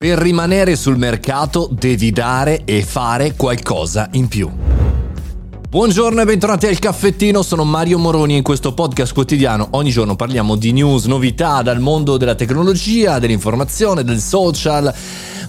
Per rimanere sul mercato devi dare e fare qualcosa in più. Buongiorno e bentornati al caffettino, sono Mario Moroni e in questo podcast quotidiano ogni giorno parliamo di news, novità dal mondo della tecnologia, dell'informazione, del social.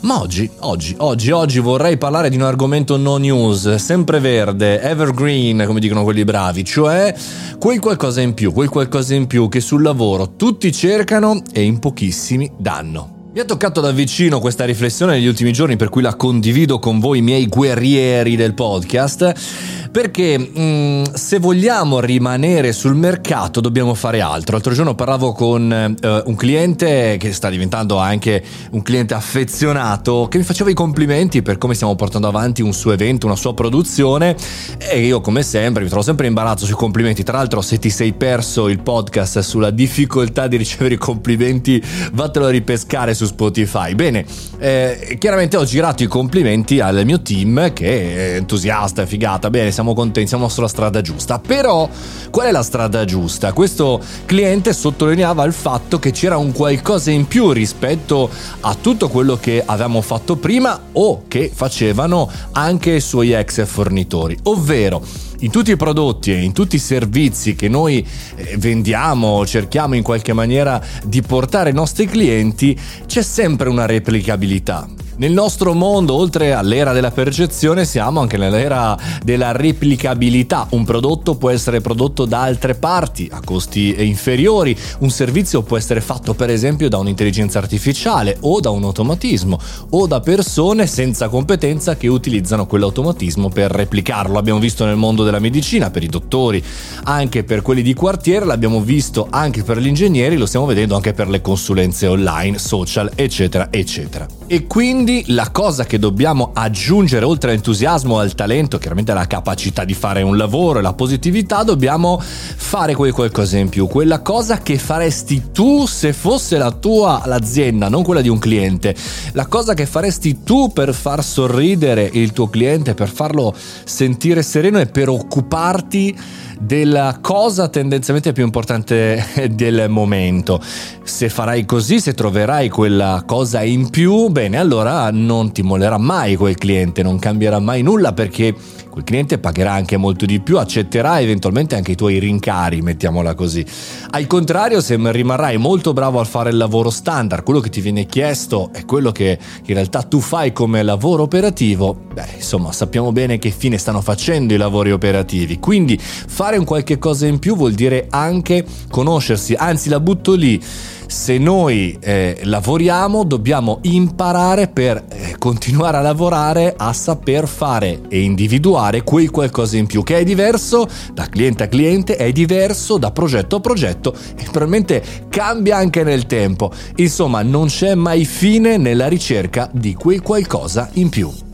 Ma oggi, oggi, oggi, oggi vorrei parlare di un argomento no news, sempre verde, evergreen, come dicono quelli bravi, cioè quel qualcosa in più, quel qualcosa in più che sul lavoro tutti cercano e in pochissimi danno. Mi ha toccato da vicino questa riflessione negli ultimi giorni, per cui la condivido con voi, miei guerrieri del podcast perché mh, mm, se vogliamo rimanere sul mercato dobbiamo fare altro. L'altro giorno parlavo con eh, un cliente che sta diventando anche un cliente affezionato che mi faceva i complimenti per come stiamo portando avanti un suo evento, una sua produzione e io come sempre mi trovo sempre in imbarazzo sui complimenti. Tra l'altro se ti sei perso il podcast sulla difficoltà di ricevere i complimenti vattelo a ripescare su Spotify. Bene, eh, chiaramente ho girato i complimenti al mio team che è entusiasta, è figata, bene siamo contenti, siamo sulla strada giusta. Però qual è la strada giusta? Questo cliente sottolineava il fatto che c'era un qualcosa in più rispetto a tutto quello che avevamo fatto prima o che facevano anche i suoi ex fornitori, ovvero in tutti i prodotti e in tutti i servizi che noi eh, vendiamo, cerchiamo in qualche maniera di portare ai nostri clienti, c'è sempre una replicabilità. Nel nostro mondo, oltre all'era della percezione, siamo anche nell'era della replicabilità. Un prodotto può essere prodotto da altre parti a costi inferiori, un servizio può essere fatto per esempio da un'intelligenza artificiale o da un automatismo o da persone senza competenza che utilizzano quell'automatismo per replicarlo. L'abbiamo visto nel mondo della medicina, per i dottori, anche per quelli di quartiere, l'abbiamo visto anche per gli ingegneri, lo stiamo vedendo anche per le consulenze online, social, eccetera, eccetera. E quindi quindi la cosa che dobbiamo aggiungere oltre all'entusiasmo, al talento, chiaramente alla capacità di fare un lavoro e la positività, dobbiamo fare quel qualcosa in più, quella cosa che faresti tu se fosse la tua l'azienda, non quella di un cliente, la cosa che faresti tu per far sorridere il tuo cliente, per farlo sentire sereno e per occuparti della cosa tendenzialmente più importante del momento. Se farai così, se troverai quella cosa in più, bene, allora non ti mollerà mai quel cliente, non cambierà mai nulla perché quel cliente pagherà anche molto di più, accetterà eventualmente anche i tuoi rincari, mettiamola così. Al contrario, se rimarrai molto bravo a fare il lavoro standard, quello che ti viene chiesto è quello che in realtà tu fai come lavoro operativo, beh, insomma, sappiamo bene che fine stanno facendo i lavori operativi. Quindi fare un qualche cosa in più vuol dire anche conoscersi, anzi la butto lì se noi eh, lavoriamo dobbiamo imparare per eh, continuare a lavorare a saper fare e individuare quel qualcosa in più che è diverso da cliente a cliente, è diverso da progetto a progetto e probabilmente cambia anche nel tempo. Insomma, non c'è mai fine nella ricerca di quel qualcosa in più.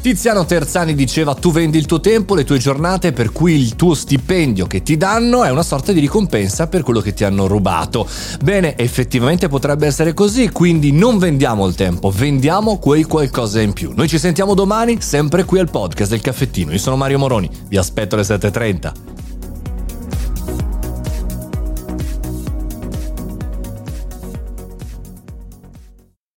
Tiziano Terzani diceva tu vendi il tuo tempo, le tue giornate, per cui il tuo stipendio che ti danno è una sorta di ricompensa per quello che ti hanno rubato. Bene, effettivamente potrebbe essere così, quindi non vendiamo il tempo, vendiamo quel qualcosa in più. Noi ci sentiamo domani, sempre qui al podcast del caffettino. Io sono Mario Moroni, vi aspetto alle 7.30.